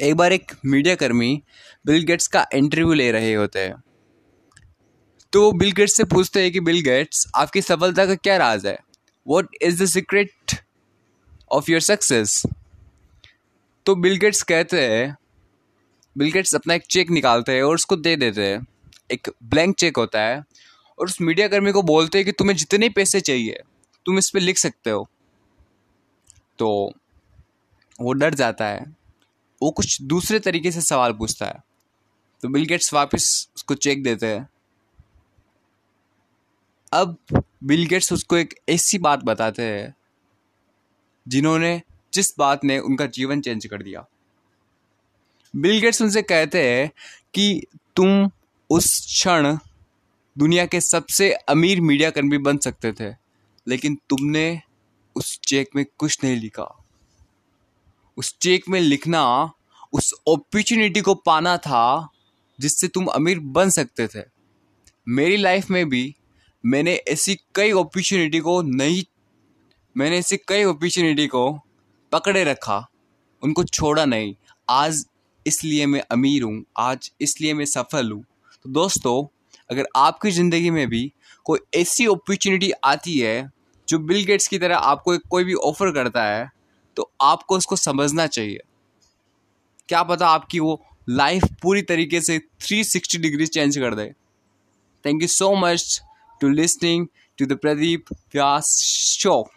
एक बार एक मीडिया कर्मी बिल गेट्स का इंटरव्यू ले रहे होते हैं। तो वो बिल गेट्स से पूछते हैं कि बिल गेट्स आपकी सफलता का क्या राज है? What is the secret of your success तो बिल गेट्स कहते हैं बिल गेट्स अपना एक चेक निकालते हैं और उसको दे देते हैं। एक ब्लैंक चेक होता है और उस मीडिया कर्मी को बोलते हैं कि, तुम्हें जितने पैसे चाहिए, तुम इस पर लिख सकते हो। तो वो डर जाता है। वो कुछ दूसरे तरीके से सवाल पूछता है। तो बिल गेट्स वापस उसको चेक देते हैं। अब बिल गेट्स उसको एक ऐसी बात बताते हैं, जिन्होंने जिस बात ने उनका जीवन चेंज कर दिया। बिल गेट्स उनसे कहते हैं कि तुम उस क्षण दुनिया के सबसे अमीर मीडिया कर्मी बन सकते थे, लेकिन तुमने उस चेक में कुछ नहीं लिखा। उस चेक में लिखना, उस अपॉर्चुनिटी को पाना था जिससे तुम अमीर बन सकते थे। मेरी लाइफ में भी मैंने ऐसी कई अपॉर्चुनिटी को नहीं, मैंने ऐसी कई अपॉर्चुनिटी को पकड़े रखा, उनको छोड़ा नहीं। आज इसलिए मैं अमीर हूँ, आज इसलिए मैं सफल हूँ। तो दोस्तों, अगर आपकी ज़िंदगी में भी कोई ऐसी अपॉर्चुनिटी आती है जो बिल गेट्स की तरह आपको कोई भी ऑफ़र करता है तो आपको उसको समझना चाहिए। क्या पता आपकी वो लाइफ पूरी तरीके से 360 डिग्री चेंज कर दे। Thank you so much to listening to the Pradeep Vyas show